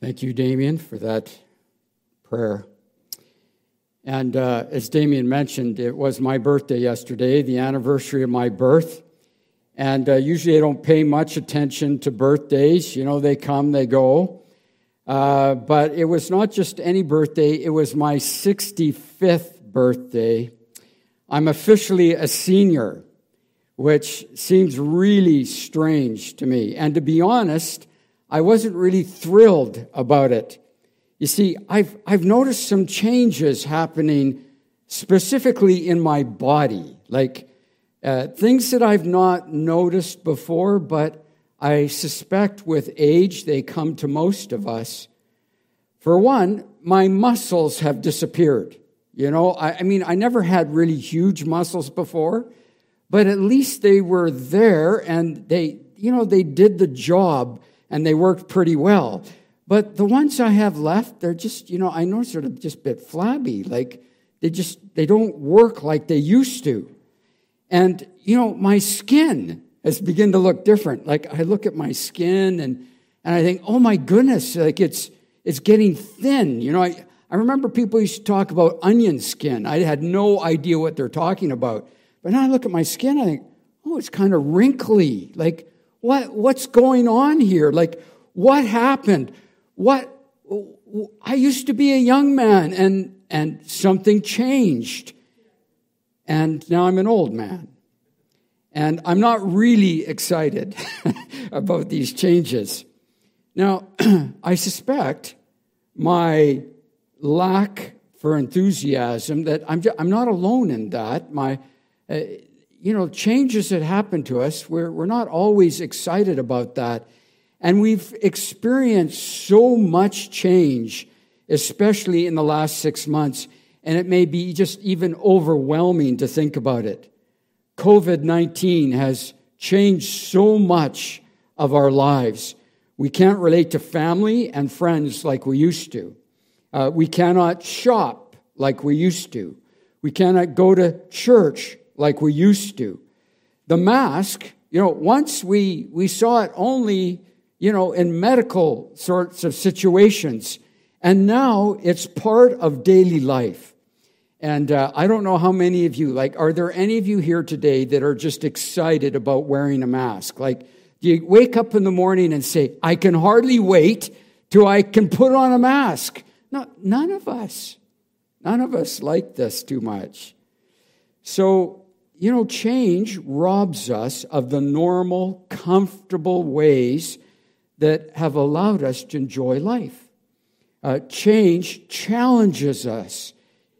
Thank you, Damien, for that prayer. And uh, as Damien mentioned, it was my birthday yesterday, the anniversary of my birth. And uh, usually I don't pay much attention to birthdays. You know, they come, they go. Uh, but it was not just any birthday, it was my 65th birthday. I'm officially a senior, which seems really strange to me. And to be honest, I wasn't really thrilled about it. You see, I've, I've noticed some changes happening specifically in my body, like uh, things that I've not noticed before, but I suspect with age they come to most of us. For one, my muscles have disappeared. You know, I, I mean, I never had really huge muscles before, but at least they were there and they, you know, they did the job and they worked pretty well. But the ones I have left, they're just, you know, I know sort of just a bit flabby. Like they just, they don't work like they used to. And, you know, my skin has begun to look different. Like I look at my skin and, and I think, oh my goodness, like it's, it's getting thin. You know, I, I remember people used to talk about onion skin. I had no idea what they're talking about. But now I look at my skin, I think, oh, it's kind of wrinkly. Like, what, what's going on here? Like, what happened? What, I used to be a young man and, and something changed. And now I'm an old man. And I'm not really excited about these changes. Now, I suspect my lack for enthusiasm that I'm, just, I'm not alone in that. My, uh, you know, changes that happen to us, we're, we're not always excited about that. And we've experienced so much change, especially in the last six months, and it may be just even overwhelming to think about it. COVID 19 has changed so much of our lives. We can't relate to family and friends like we used to. Uh, we cannot shop like we used to. We cannot go to church like we used to. The mask, you know, once we, we saw it only, you know, in medical sorts of situations, and now it's part of daily life. And uh, I don't know how many of you, like, are there any of you here today that are just excited about wearing a mask? Like, do you wake up in the morning and say, I can hardly wait till I can put on a mask? No, none of us. None of us like this too much. So you know, change robs us of the normal, comfortable ways that have allowed us to enjoy life. Uh, change challenges us,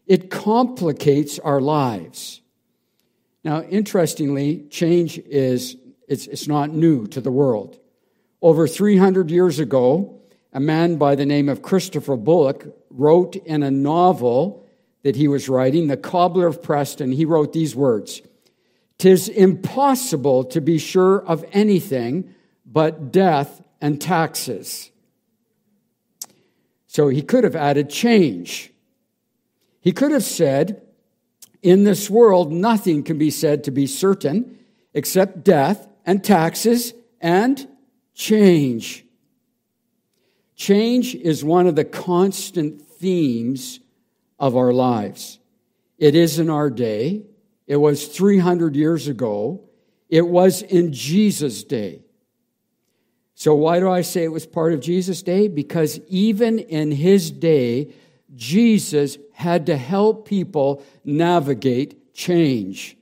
it complicates our lives. Now, interestingly, change is it's, it's not new to the world. Over 300 years ago, a man by the name of Christopher Bullock wrote in a novel that he was writing, The Cobbler of Preston, he wrote these words Tis impossible to be sure of anything but death and taxes. So he could have added change. He could have said, In this world, nothing can be said to be certain except death and taxes and change. Change is one of the constant themes of our lives. It is in our day, it was 300 years ago. It was in Jesus' day. So, why do I say it was part of Jesus' day? Because even in his day, Jesus had to help people navigate change.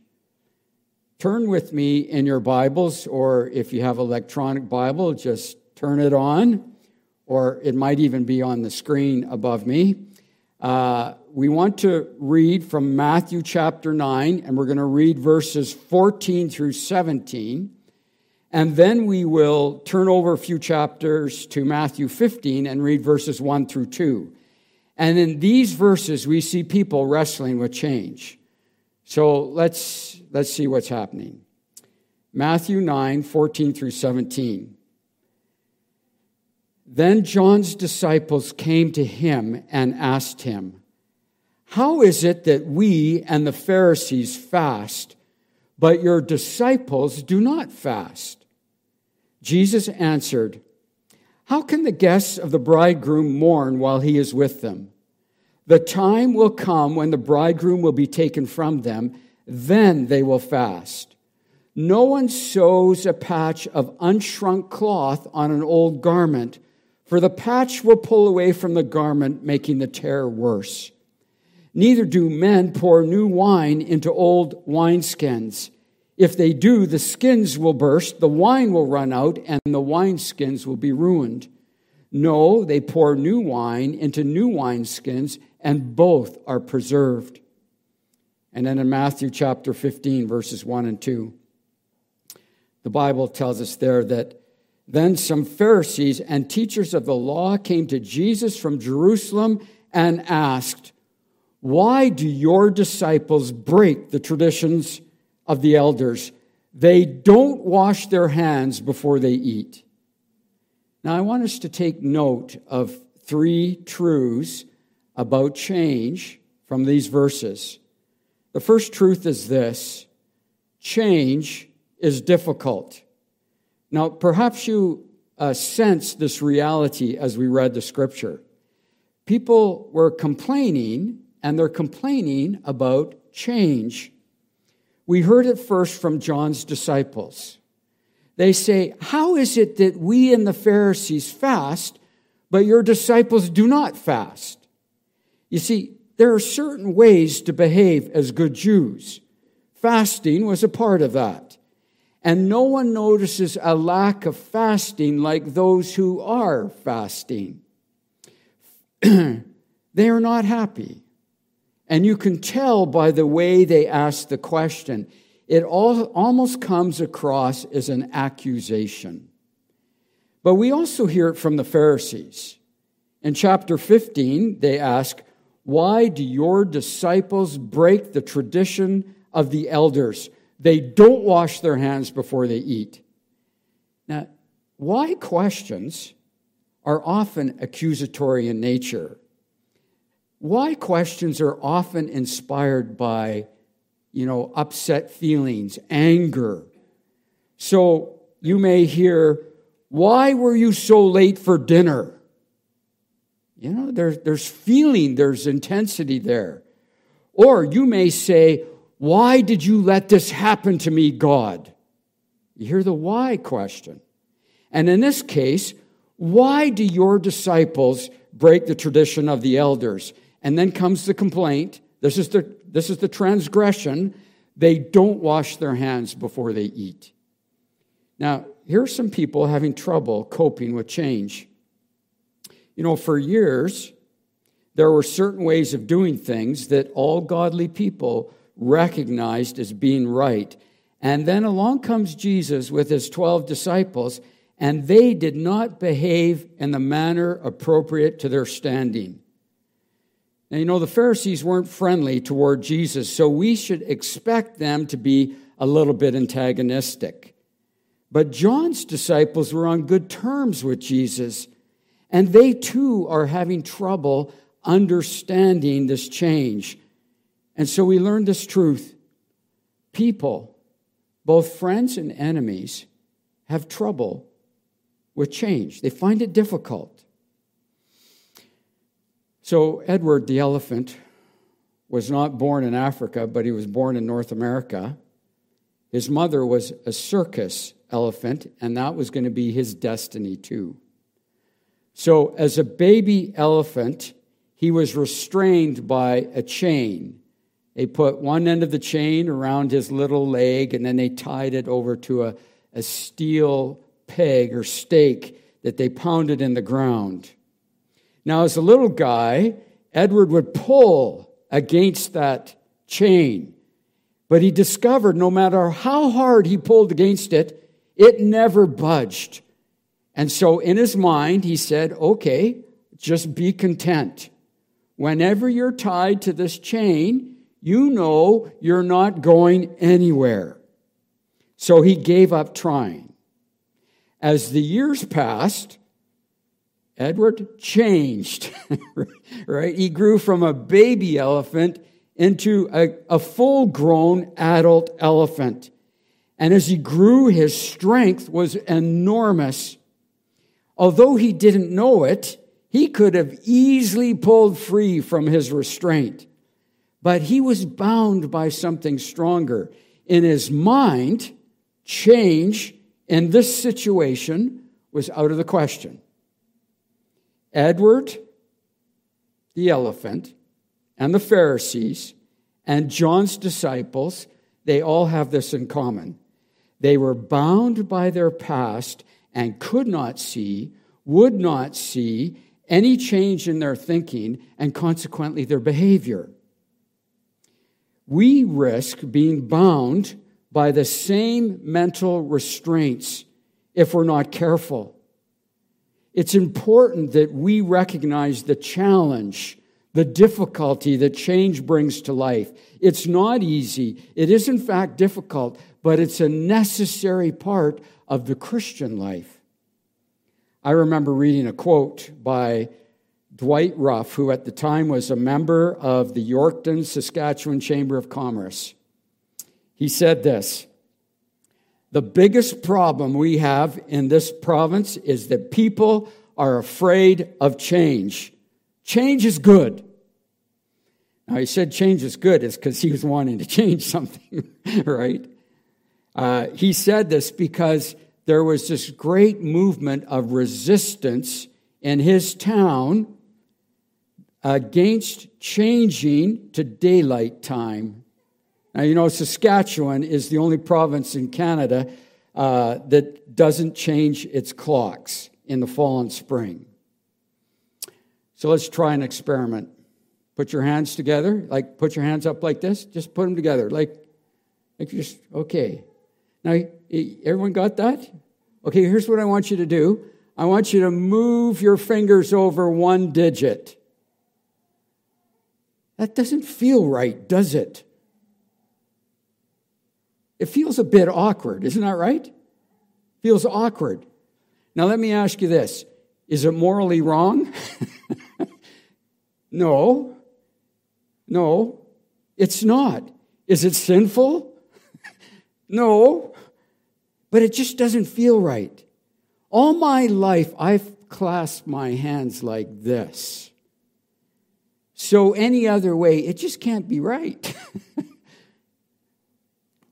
Turn with me in your Bibles, or if you have electronic Bible, just turn it on, or it might even be on the screen above me. Uh, we want to read from Matthew chapter 9, and we're going to read verses 14 through 17. And then we will turn over a few chapters to Matthew 15 and read verses 1 through 2. And in these verses, we see people wrestling with change. So let's, let's see what's happening. Matthew 9, 14 through 17. Then John's disciples came to him and asked him, How is it that we and the Pharisees fast, but your disciples do not fast? Jesus answered, How can the guests of the bridegroom mourn while he is with them? The time will come when the bridegroom will be taken from them, then they will fast. No one sews a patch of unshrunk cloth on an old garment, for the patch will pull away from the garment, making the tear worse. Neither do men pour new wine into old wineskins. If they do, the skins will burst, the wine will run out, and the wineskins will be ruined. No, they pour new wine into new wineskins, and both are preserved. And then in Matthew chapter 15, verses 1 and 2, the Bible tells us there that then some Pharisees and teachers of the law came to Jesus from Jerusalem and asked, why do your disciples break the traditions of the elders? They don't wash their hands before they eat. Now, I want us to take note of three truths about change from these verses. The first truth is this change is difficult. Now, perhaps you uh, sense this reality as we read the scripture. People were complaining and they're complaining about change. We heard it first from John's disciples. They say, How is it that we and the Pharisees fast, but your disciples do not fast? You see, there are certain ways to behave as good Jews. Fasting was a part of that. And no one notices a lack of fasting like those who are fasting. they are not happy. And you can tell by the way they ask the question. It all, almost comes across as an accusation. But we also hear it from the Pharisees. In chapter 15, they ask, Why do your disciples break the tradition of the elders? They don't wash their hands before they eat. Now, why questions are often accusatory in nature. Why questions are often inspired by, you know, upset feelings, anger. So you may hear, Why were you so late for dinner? You know, there, there's feeling, there's intensity there. Or you may say, Why did you let this happen to me, God? You hear the why question. And in this case, why do your disciples break the tradition of the elders? And then comes the complaint. This is the, this is the transgression. They don't wash their hands before they eat. Now, here are some people having trouble coping with change. You know, for years, there were certain ways of doing things that all godly people recognized as being right. And then along comes Jesus with his 12 disciples, and they did not behave in the manner appropriate to their standing. Now, you know, the Pharisees weren't friendly toward Jesus, so we should expect them to be a little bit antagonistic. But John's disciples were on good terms with Jesus, and they too are having trouble understanding this change. And so we learned this truth people, both friends and enemies, have trouble with change, they find it difficult. So, Edward the elephant was not born in Africa, but he was born in North America. His mother was a circus elephant, and that was going to be his destiny too. So, as a baby elephant, he was restrained by a chain. They put one end of the chain around his little leg, and then they tied it over to a, a steel peg or stake that they pounded in the ground. Now, as a little guy, Edward would pull against that chain, but he discovered no matter how hard he pulled against it, it never budged. And so, in his mind, he said, Okay, just be content. Whenever you're tied to this chain, you know you're not going anywhere. So he gave up trying. As the years passed, Edward changed, right? He grew from a baby elephant into a, a full grown adult elephant. And as he grew, his strength was enormous. Although he didn't know it, he could have easily pulled free from his restraint. But he was bound by something stronger. In his mind, change in this situation was out of the question. Edward, the elephant, and the Pharisees, and John's disciples, they all have this in common. They were bound by their past and could not see, would not see any change in their thinking and consequently their behavior. We risk being bound by the same mental restraints if we're not careful. It's important that we recognize the challenge, the difficulty that change brings to life. It's not easy. It is, in fact, difficult, but it's a necessary part of the Christian life. I remember reading a quote by Dwight Ruff, who at the time was a member of the Yorkton, Saskatchewan Chamber of Commerce. He said this The biggest problem we have in this province is that people are afraid of change. Change is good. Now, he said change is good is because he was wanting to change something, right? Uh, he said this because there was this great movement of resistance in his town against changing to daylight time. Now, you know, Saskatchewan is the only province in Canada uh, that doesn't change its clocks in the fall and spring. So let's try an experiment. Put your hands together, like put your hands up like this. Just put them together, like, like just okay. Now, everyone got that? Okay, here's what I want you to do. I want you to move your fingers over one digit. That doesn't feel right, does it? It feels a bit awkward, isn't that right? Feels awkward. Now, let me ask you this Is it morally wrong? no. No, it's not. Is it sinful? no. But it just doesn't feel right. All my life, I've clasped my hands like this. So, any other way, it just can't be right.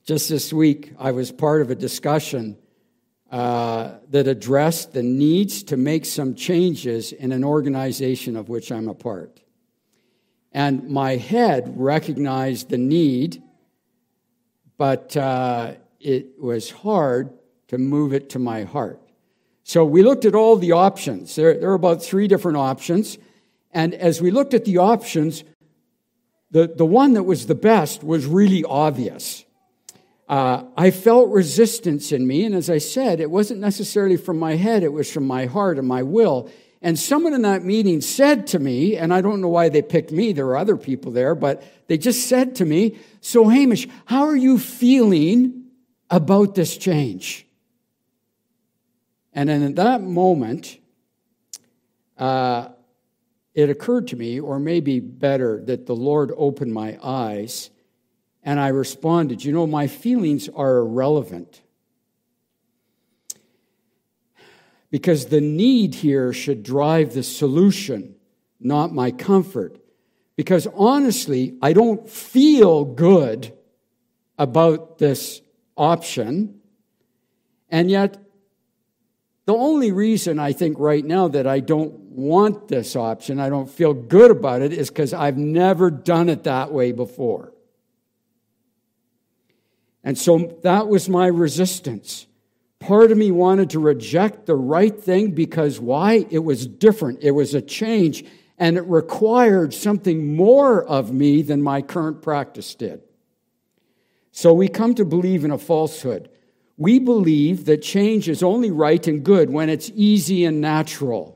just this week, I was part of a discussion uh, that addressed the needs to make some changes in an organization of which I'm a part. And my head recognized the need, but uh, it was hard to move it to my heart. So we looked at all the options. There, there are about three different options. And as we looked at the options, the, the one that was the best was really obvious. Uh, I felt resistance in me, and as I said, it wasn't necessarily from my head, it was from my heart and my will. And someone in that meeting said to me, and I don't know why they picked me, there were other people there, but they just said to me, So, Hamish, how are you feeling about this change? And in that moment, uh, it occurred to me, or maybe better, that the Lord opened my eyes and I responded, You know, my feelings are irrelevant. Because the need here should drive the solution, not my comfort. Because honestly, I don't feel good about this option. And yet, the only reason I think right now that I don't want this option, I don't feel good about it, is because I've never done it that way before. And so that was my resistance. Part of me wanted to reject the right thing because why? It was different, it was a change, and it required something more of me than my current practice did. So we come to believe in a falsehood. We believe that change is only right and good when it's easy and natural.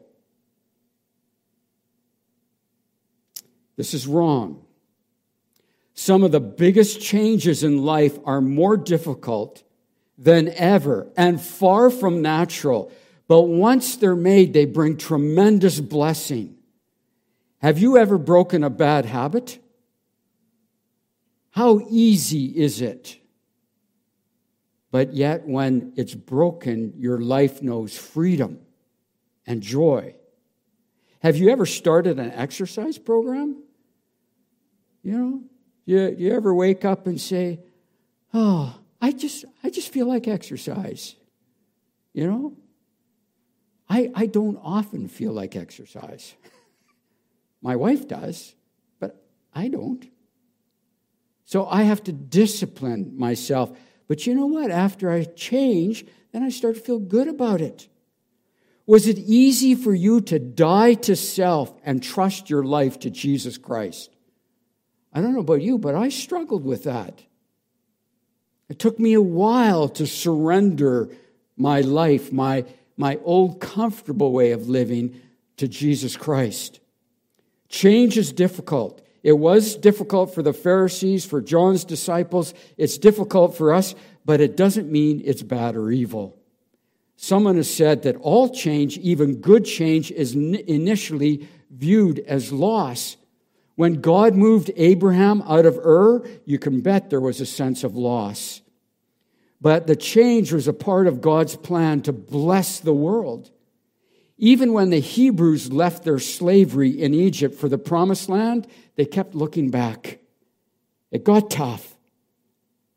This is wrong. Some of the biggest changes in life are more difficult than ever and far from natural. But once they're made, they bring tremendous blessing. Have you ever broken a bad habit? How easy is it? But yet, when it's broken, your life knows freedom and joy. Have you ever started an exercise program? You know, you, you ever wake up and say, Oh, I just, I just feel like exercise. You know? I, I don't often feel like exercise. My wife does, but I don't. So I have to discipline myself. But you know what? After I change, then I start to feel good about it. Was it easy for you to die to self and trust your life to Jesus Christ? I don't know about you, but I struggled with that. It took me a while to surrender my life, my, my old comfortable way of living to Jesus Christ. Change is difficult. It was difficult for the Pharisees, for John's disciples. It's difficult for us, but it doesn't mean it's bad or evil. Someone has said that all change, even good change, is initially viewed as loss. When God moved Abraham out of Ur, you can bet there was a sense of loss. But the change was a part of God's plan to bless the world. Even when the Hebrews left their slavery in Egypt for the promised land, they kept looking back. It got tough.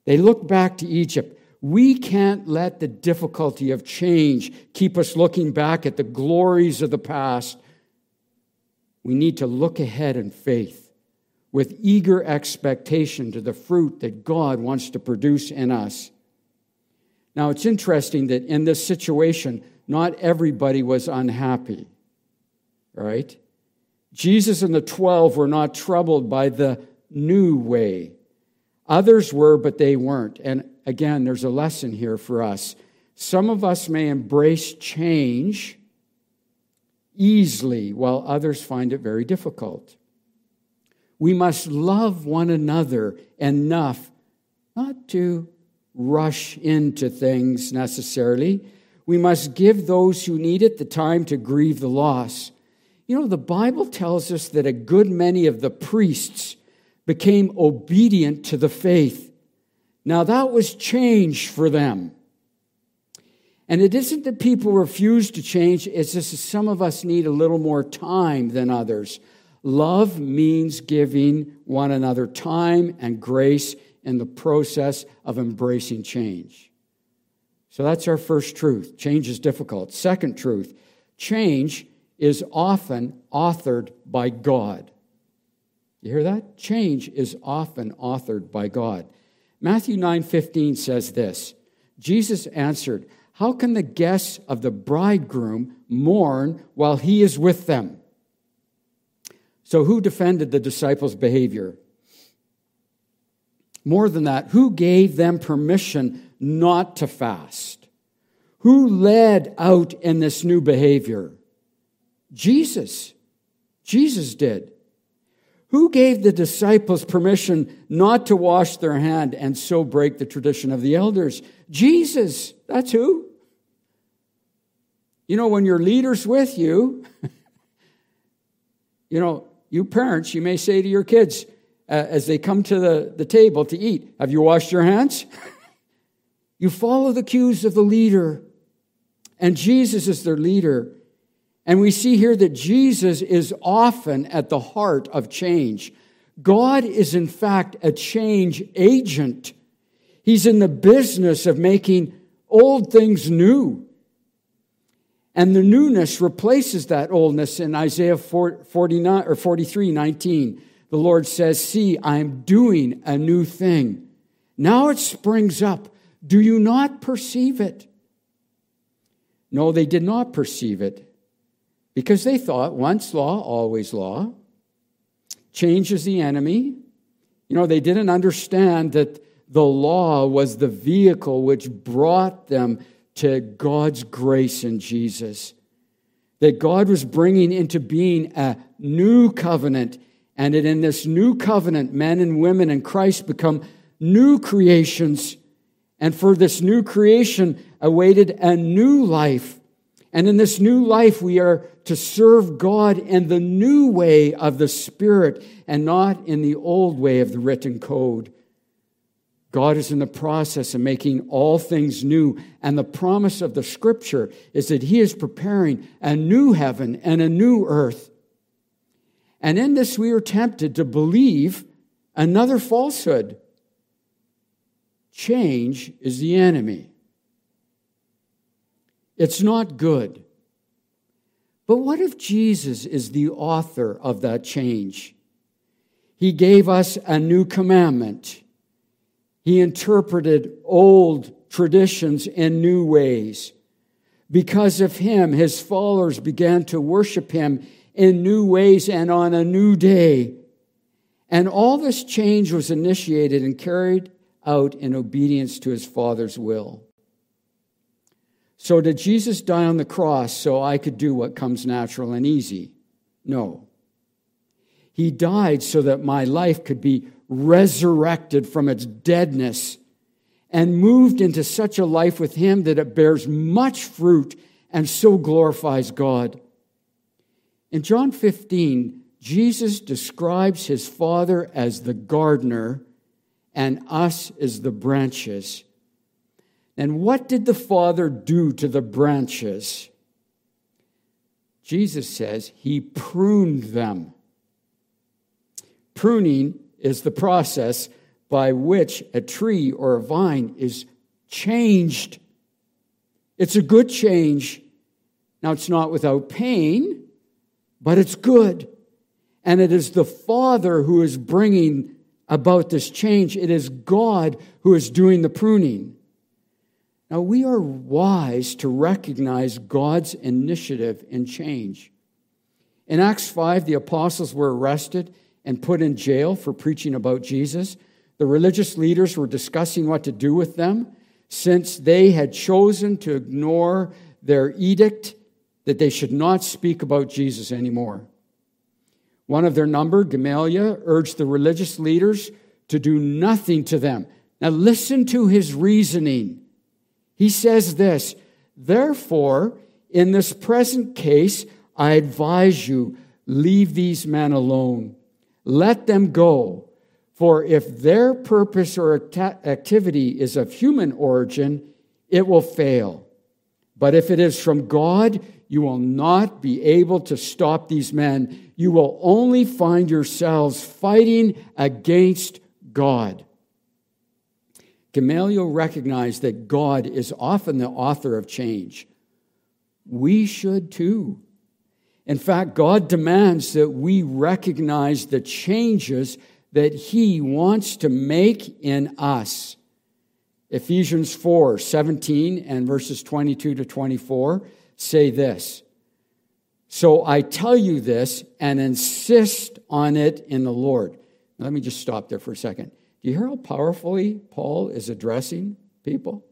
They looked back to Egypt. We can't let the difficulty of change keep us looking back at the glories of the past we need to look ahead in faith with eager expectation to the fruit that God wants to produce in us. Now, it's interesting that in this situation, not everybody was unhappy, right? Jesus and the 12 were not troubled by the new way. Others were, but they weren't. And again, there's a lesson here for us. Some of us may embrace change easily, while others find it very difficult. We must love one another enough not to rush into things necessarily. We must give those who need it the time to grieve the loss. You know, the Bible tells us that a good many of the priests became obedient to the faith. Now, that was change for them. And it isn't that people refuse to change, it's just that some of us need a little more time than others. Love means giving one another time and grace in the process of embracing change. So that's our first truth. Change is difficult. Second truth change is often authored by God. You hear that? Change is often authored by God. Matthew 9:15 says this. Jesus answered, how can the guests of the bridegroom mourn while he is with them? So, who defended the disciples' behavior? More than that, who gave them permission not to fast? Who led out in this new behavior? Jesus. Jesus did. Who gave the disciples permission not to wash their hand and so break the tradition of the elders? Jesus. That's who. You know, when your leader's with you, you know, you parents, you may say to your kids uh, as they come to the, the table to eat, Have you washed your hands? you follow the cues of the leader, and Jesus is their leader. And we see here that Jesus is often at the heart of change. God is, in fact, a change agent. He's in the business of making old things new. And the newness replaces that oldness in Isaiah 49 or 43, 19. The Lord says, See, I'm doing a new thing. Now it springs up. Do you not perceive it? No, they did not perceive it because they thought once law, always law. Change is the enemy. You know, they didn't understand that the law was the vehicle which brought them to God's grace in Jesus. That God was bringing into being a new covenant, and that in this new covenant, men and women in Christ become new creations. And for this new creation awaited a new life and in this new life, we are to serve God in the new way of the Spirit and not in the old way of the written code. God is in the process of making all things new. And the promise of the scripture is that He is preparing a new heaven and a new earth. And in this, we are tempted to believe another falsehood change is the enemy. It's not good. But what if Jesus is the author of that change? He gave us a new commandment. He interpreted old traditions in new ways. Because of him, his followers began to worship him in new ways and on a new day. And all this change was initiated and carried out in obedience to his Father's will. So, did Jesus die on the cross so I could do what comes natural and easy? No. He died so that my life could be resurrected from its deadness and moved into such a life with Him that it bears much fruit and so glorifies God. In John 15, Jesus describes his Father as the gardener and us as the branches. And what did the Father do to the branches? Jesus says he pruned them. Pruning is the process by which a tree or a vine is changed. It's a good change. Now, it's not without pain, but it's good. And it is the Father who is bringing about this change. It is God who is doing the pruning. Now, we are wise to recognize God's initiative in change. In Acts 5, the apostles were arrested and put in jail for preaching about Jesus. The religious leaders were discussing what to do with them since they had chosen to ignore their edict that they should not speak about Jesus anymore. One of their number, Gamaliel, urged the religious leaders to do nothing to them. Now, listen to his reasoning. He says this Therefore, in this present case, I advise you, leave these men alone. Let them go. For if their purpose or activity is of human origin, it will fail. But if it is from God, you will not be able to stop these men. You will only find yourselves fighting against God. Gamaliel recognized that God is often the author of change. We should too. In fact, God demands that we recognize the changes that He wants to make in us. Ephesians 4 17 and verses 22 to 24 say this So I tell you this and insist on it in the Lord. Now, let me just stop there for a second. Do you hear how powerfully Paul is addressing people?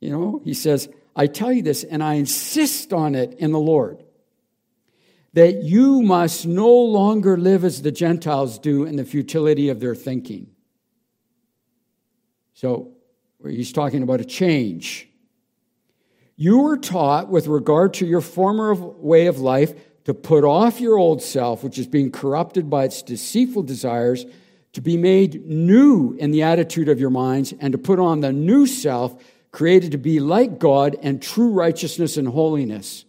You know, he says, I tell you this and I insist on it in the Lord that you must no longer live as the Gentiles do in the futility of their thinking. So he's talking about a change. You were taught, with regard to your former way of life, to put off your old self, which is being corrupted by its deceitful desires, to be made new in the attitude of your minds, and to put on the new self, created to be like God and true righteousness and holiness.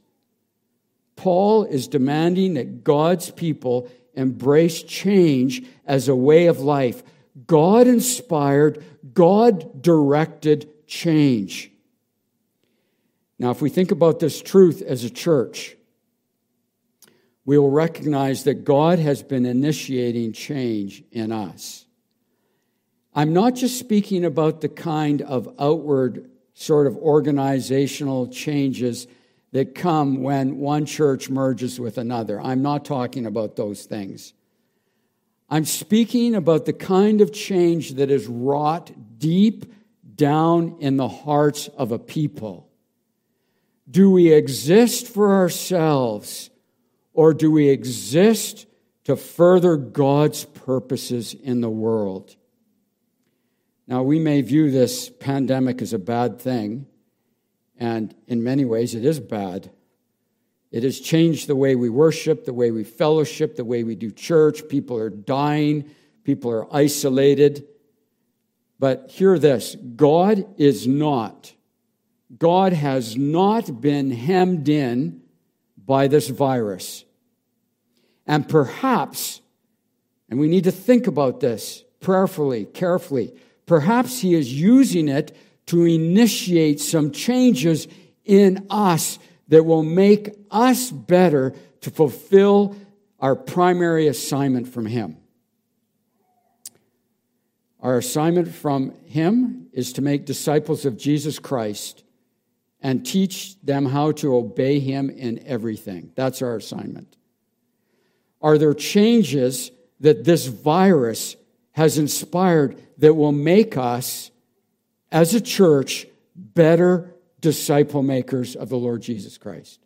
Paul is demanding that God's people embrace change as a way of life. God inspired, God directed change. Now, if we think about this truth as a church, we will recognize that God has been initiating change in us. I'm not just speaking about the kind of outward sort of organizational changes that come when one church merges with another. I'm not talking about those things. I'm speaking about the kind of change that is wrought deep down in the hearts of a people. Do we exist for ourselves or do we exist to further God's purposes in the world? Now, we may view this pandemic as a bad thing. And in many ways, it is bad. It has changed the way we worship, the way we fellowship, the way we do church. People are dying, people are isolated. But hear this God is not, God has not been hemmed in by this virus. And perhaps, and we need to think about this prayerfully, carefully, perhaps He is using it to initiate some changes in us that will make us better to fulfill our primary assignment from Him. Our assignment from Him is to make disciples of Jesus Christ and teach them how to obey Him in everything. That's our assignment. Are there changes that this virus has inspired that will make us, as a church, better disciple makers of the Lord Jesus Christ?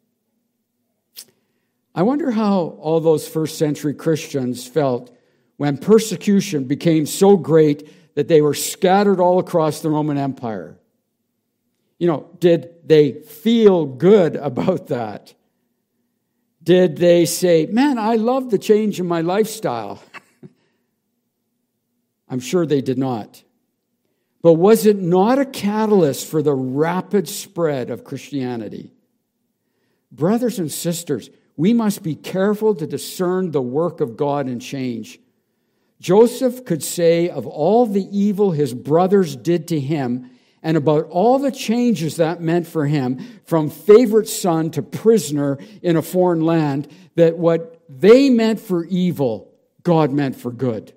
I wonder how all those first century Christians felt when persecution became so great that they were scattered all across the Roman Empire. You know, did they feel good about that? Did they say, Man, I love the change in my lifestyle? I'm sure they did not. But was it not a catalyst for the rapid spread of Christianity? Brothers and sisters, we must be careful to discern the work of God and change. Joseph could say of all the evil his brothers did to him, and about all the changes that meant for him from favorite son to prisoner in a foreign land, that what they meant for evil, God meant for good.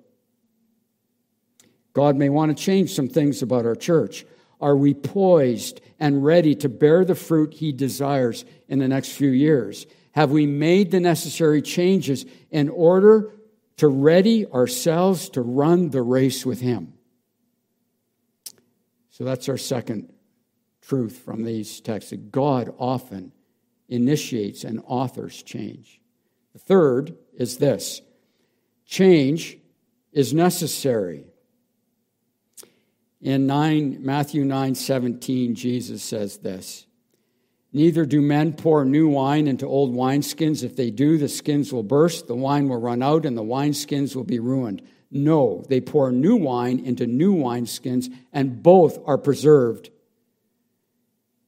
God may want to change some things about our church. Are we poised and ready to bear the fruit he desires in the next few years? Have we made the necessary changes in order to ready ourselves to run the race with him? So that's our second truth from these texts that God often initiates and authors change. The third is this change is necessary. In 9, Matthew 9 17, Jesus says this Neither do men pour new wine into old wineskins. If they do, the skins will burst, the wine will run out, and the wineskins will be ruined. No, they pour new wine into new wineskins, and both are preserved.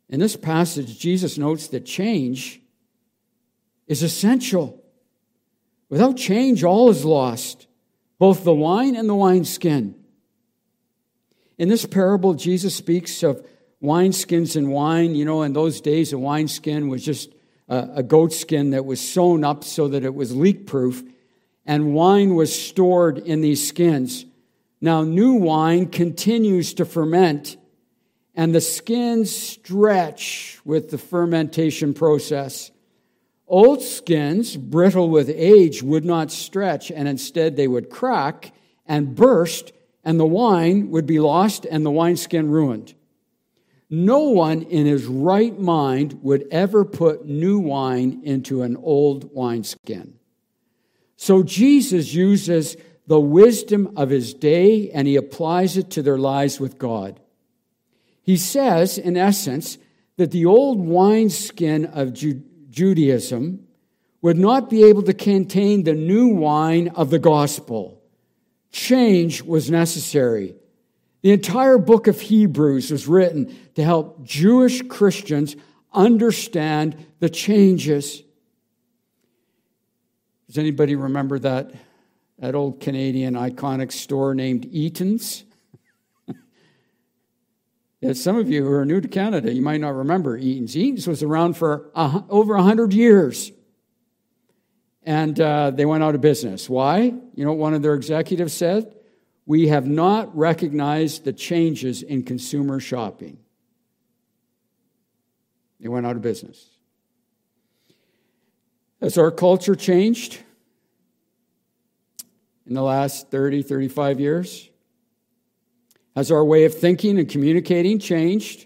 In this passage, Jesus notes that change is essential. Without change, all is lost, both the wine and the wineskin. In this parable, Jesus speaks of wineskins and wine. You know, in those days, a wineskin was just a, a goat skin that was sewn up so that it was leak proof and wine was stored in these skins. Now, new wine continues to ferment, and the skins stretch with the fermentation process. Old skins, brittle with age, would not stretch, and instead they would crack and burst, and the wine would be lost and the wineskin ruined. No one in his right mind would ever put new wine into an old wineskin. So Jesus uses the wisdom of his day and he applies it to their lives with God. He says, in essence, that the old wineskin of Ju- Judaism would not be able to contain the new wine of the gospel. Change was necessary. The entire book of Hebrews was written to help Jewish Christians understand the changes does anybody remember that, that old Canadian iconic store named Eaton's? some of you who are new to Canada, you might not remember Eaton's. Eaton's was around for uh, over 100 years. And uh, they went out of business. Why? You know what one of their executives said? We have not recognized the changes in consumer shopping. They went out of business. Has our culture changed in the last 30, 35 years? Has our way of thinking and communicating changed?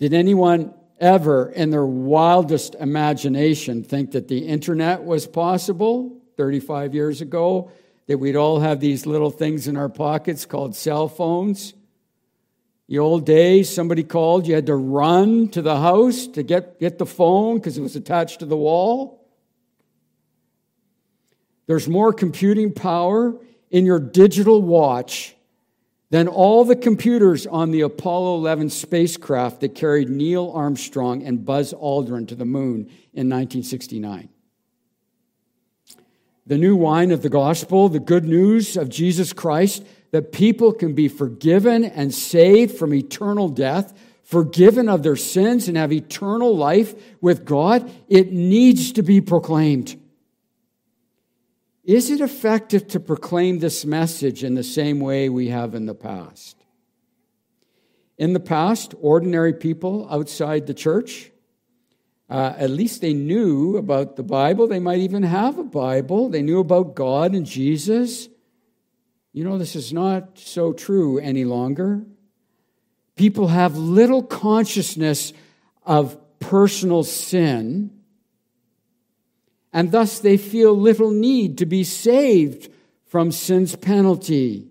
Did anyone ever, in their wildest imagination, think that the internet was possible 35 years ago? That we'd all have these little things in our pockets called cell phones? The old days, somebody called, you had to run to the house to get, get the phone because it was attached to the wall. There's more computing power in your digital watch than all the computers on the Apollo 11 spacecraft that carried Neil Armstrong and Buzz Aldrin to the moon in 1969. The new wine of the gospel, the good news of Jesus Christ, that people can be forgiven and saved from eternal death, forgiven of their sins, and have eternal life with God, it needs to be proclaimed. Is it effective to proclaim this message in the same way we have in the past? In the past, ordinary people outside the church, uh, at least they knew about the Bible. They might even have a Bible. They knew about God and Jesus. You know, this is not so true any longer. People have little consciousness of personal sin and thus they feel little need to be saved from sin's penalty.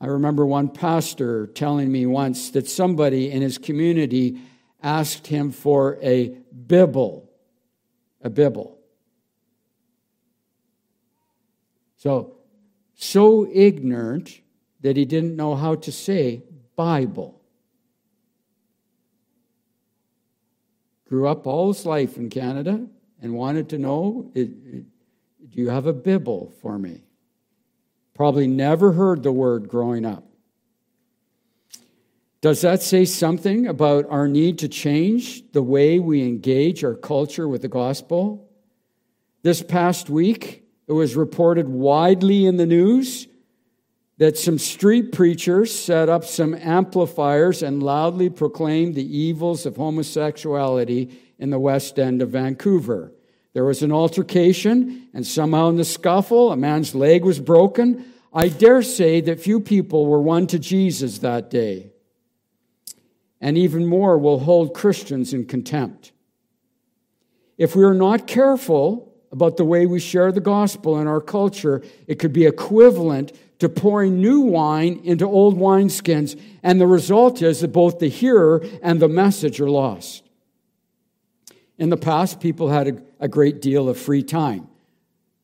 I remember one pastor telling me once that somebody in his community asked him for a Bible, a Bible. So, so ignorant that he didn't know how to say Bible. Grew up all his life in Canada, and wanted to know do you have a Bible for me? Probably never heard the word growing up. Does that say something about our need to change the way we engage our culture with the gospel? This past week, it was reported widely in the news that some street preachers set up some amplifiers and loudly proclaimed the evils of homosexuality in the west end of Vancouver. There was an altercation, and somehow in the scuffle, a man's leg was broken. I dare say that few people were won to Jesus that day. And even more will hold Christians in contempt. If we are not careful about the way we share the gospel in our culture, it could be equivalent to pouring new wine into old wineskins, and the result is that both the hearer and the message are lost. In the past, people had a, a great deal of free time.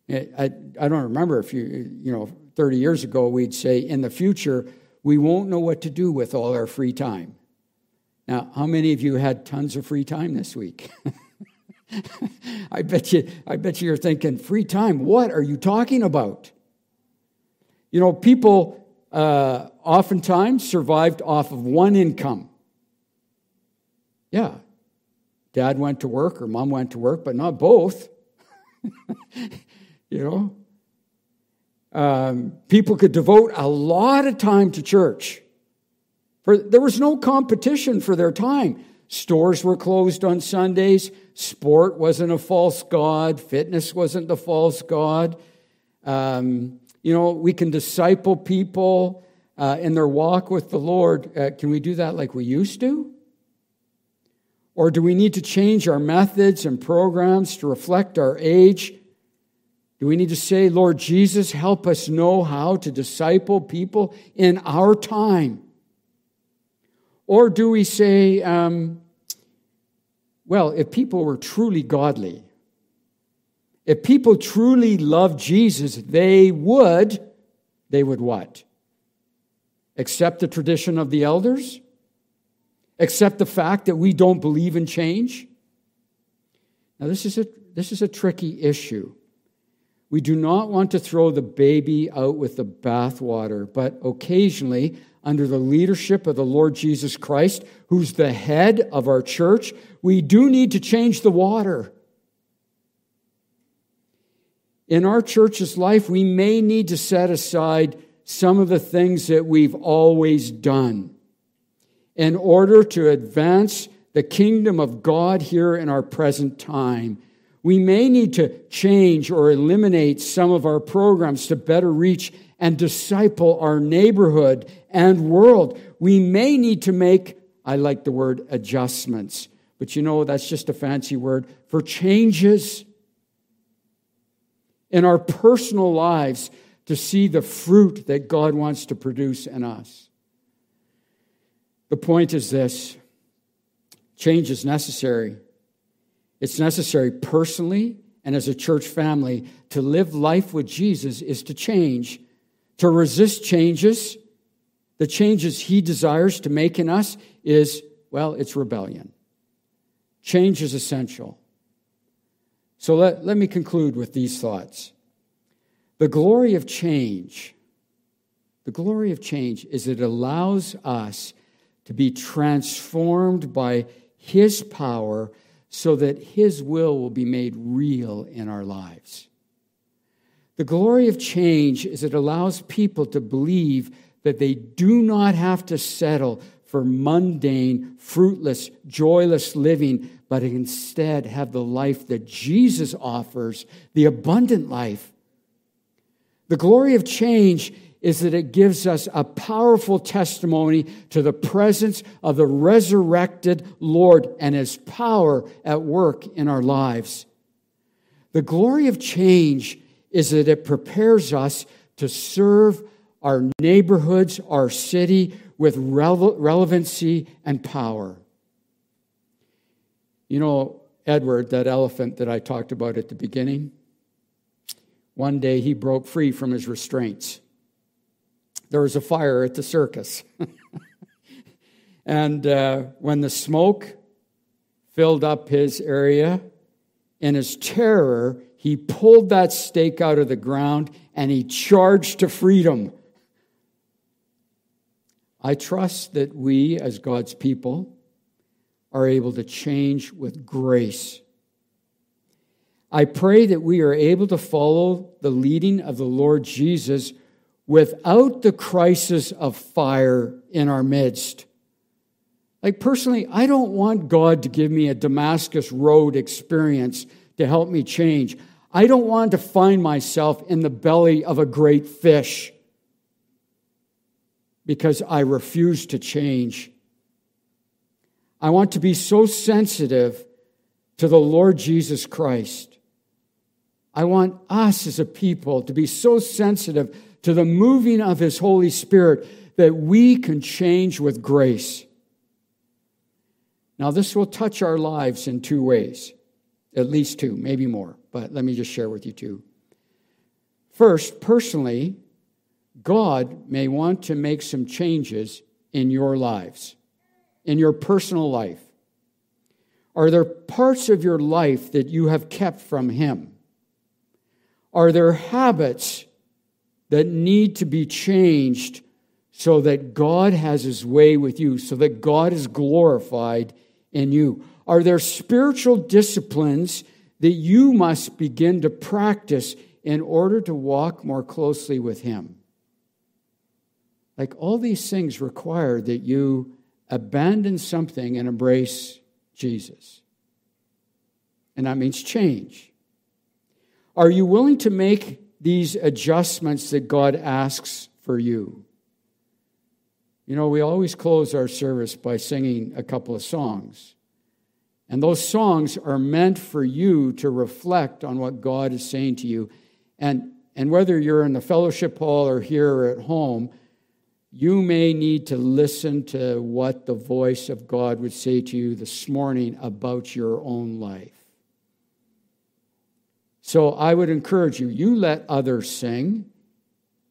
I, I, I don't remember if you, you know, 30 years ago, we'd say, in the future, we won't know what to do with all our free time. Now, how many of you had tons of free time this week? I bet you I bet you you're thinking free time. What are you talking about? You know, people uh, oftentimes survived off of one income. Yeah, Dad went to work or mom went to work, but not both. you know? Um, people could devote a lot of time to church. For there was no competition for their time. Stores were closed on Sundays. Sport wasn't a false god. Fitness wasn't the false god. Um, you know, we can disciple people uh, in their walk with the Lord. Uh, can we do that like we used to? Or do we need to change our methods and programs to reflect our age? Do we need to say, Lord Jesus, help us know how to disciple people in our time? Or do we say, um, well, if people were truly godly, if people truly loved Jesus, they would, they would what? Accept the tradition of the elders? accept the fact that we don't believe in change? Now, this is a, this is a tricky issue. We do not want to throw the baby out with the bathwater, but occasionally, under the leadership of the Lord Jesus Christ, who's the head of our church, we do need to change the water. In our church's life, we may need to set aside some of the things that we've always done in order to advance the kingdom of God here in our present time. We may need to change or eliminate some of our programs to better reach and disciple our neighborhood and world. We may need to make, I like the word adjustments, but you know, that's just a fancy word for changes in our personal lives to see the fruit that God wants to produce in us. The point is this change is necessary. It's necessary personally and as a church family. To live life with Jesus is to change, to resist changes, the changes he desires to make in us, is, well, it's rebellion. Change is essential. So let, let me conclude with these thoughts. The glory of change, the glory of change is it allows us to be transformed by his power so that his will will be made real in our lives. The glory of change is it allows people to believe that they do not have to settle for mundane, fruitless, joyless living, but instead have the life that Jesus offers, the abundant life. The glory of change is that it gives us a powerful testimony to the presence of the resurrected Lord and his power at work in our lives. The glory of change is that it prepares us to serve our neighborhoods, our city with relevancy and power. You know, Edward, that elephant that I talked about at the beginning, one day he broke free from his restraints. There was a fire at the circus. and uh, when the smoke filled up his area, in his terror, he pulled that stake out of the ground and he charged to freedom. I trust that we, as God's people, are able to change with grace. I pray that we are able to follow the leading of the Lord Jesus without the crisis of fire in our midst. Like, personally, I don't want God to give me a Damascus Road experience to help me change. I don't want to find myself in the belly of a great fish because I refuse to change. I want to be so sensitive to the Lord Jesus Christ. I want us as a people to be so sensitive to the moving of His Holy Spirit that we can change with grace. Now, this will touch our lives in two ways, at least two, maybe more, but let me just share with you two. First, personally, God may want to make some changes in your lives, in your personal life. Are there parts of your life that you have kept from Him? Are there habits that need to be changed so that God has his way with you, so that God is glorified in you? Are there spiritual disciplines that you must begin to practice in order to walk more closely with him? Like all these things require that you abandon something and embrace Jesus. And that means change. Are you willing to make these adjustments that God asks for you. You know, we always close our service by singing a couple of songs. And those songs are meant for you to reflect on what God is saying to you. And, and whether you're in the fellowship hall or here or at home, you may need to listen to what the voice of God would say to you this morning about your own life. So I would encourage you, you let others sing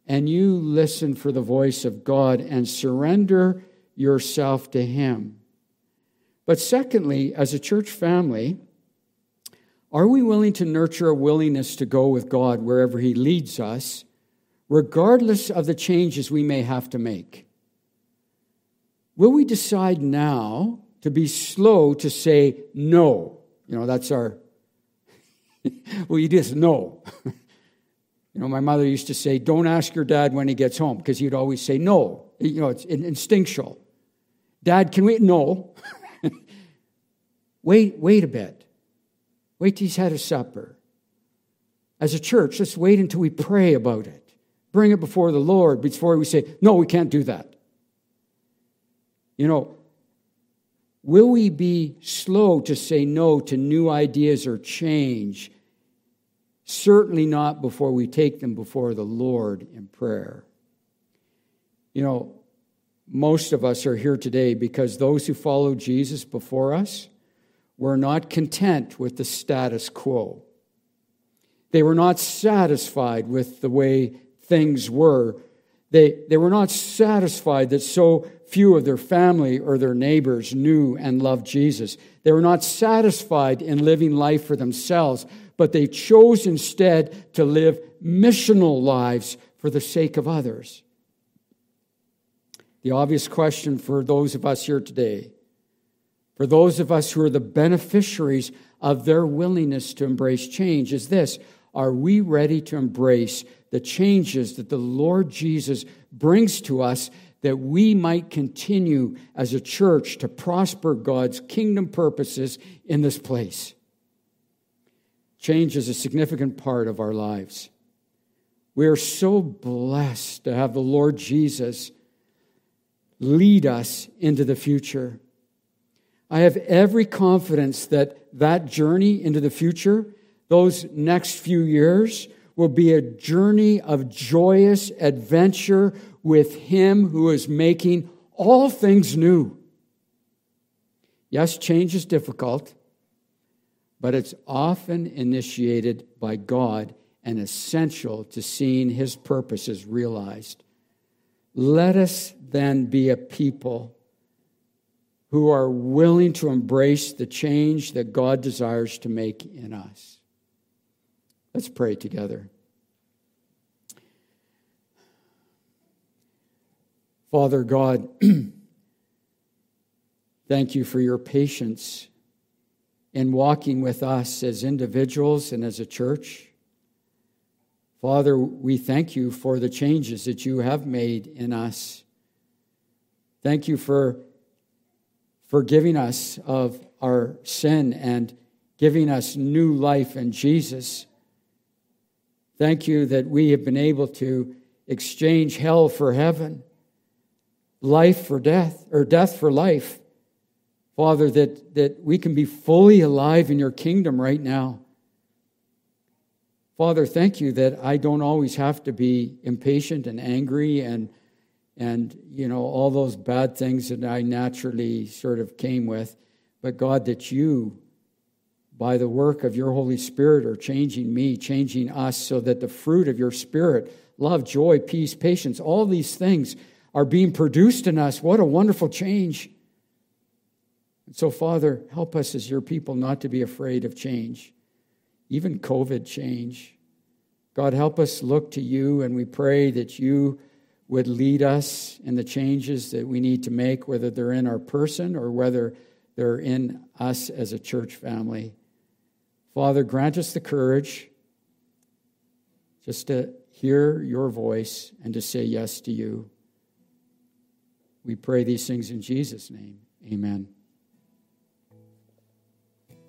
and you listen for the voice of God and surrender yourself to Him. But secondly, as a church family, are we willing to nurture a willingness to go with God wherever He leads us, regardless of the changes we may have to make? Will we decide now to be slow to say no? You know, that's our well, you just know. you know, my mother used to say, don't ask your dad when he gets home, because he'd always say no. You know, it's instinctual. Dad, can we? No. wait, wait a bit. Wait till he's had his supper. As a church, let's wait until we pray about it. Bring it before the Lord before we say, no, we can't do that. You know, will we be slow to say no to new ideas or change Certainly not before we take them before the Lord in prayer. You know, most of us are here today because those who followed Jesus before us were not content with the status quo. They were not satisfied with the way things were They, they were not satisfied that so few of their family or their neighbors knew and loved Jesus. They were not satisfied in living life for themselves, but they chose instead to live missional lives for the sake of others. The obvious question for those of us here today, for those of us who are the beneficiaries of their willingness to embrace change, is this Are we ready to embrace the changes that the Lord Jesus brings to us that we might continue as a church to prosper God's kingdom purposes in this place. Change is a significant part of our lives. We are so blessed to have the Lord Jesus lead us into the future. I have every confidence that that journey into the future, those next few years, will be a journey of joyous adventure with Him who is making all things new. Yes, change is difficult, but it's often initiated by God and essential to seeing His purposes realized. Let us then be a people who are willing to embrace the change that God desires to make in us. Let's pray together. Father God, thank you for your patience in walking with us as individuals and as a church. Father, we thank you for the changes that you have made in us. Thank you for forgiving us of our sin and giving us new life in Jesus. Thank you that we have been able to exchange hell for heaven life for death, or death for life. Father, that, that we can be fully alive in your kingdom right now. Father, thank you that I don't always have to be impatient and angry and, and you know, all those bad things that I naturally sort of came with. But God, that you, by the work of your Holy Spirit, are changing me, changing us, so that the fruit of your Spirit, love, joy, peace, patience, all these things are being produced in us. What a wonderful change. So, Father, help us as your people not to be afraid of change, even COVID change. God, help us look to you, and we pray that you would lead us in the changes that we need to make, whether they're in our person or whether they're in us as a church family. Father, grant us the courage just to hear your voice and to say yes to you. We pray these things in Jesus' name. Amen.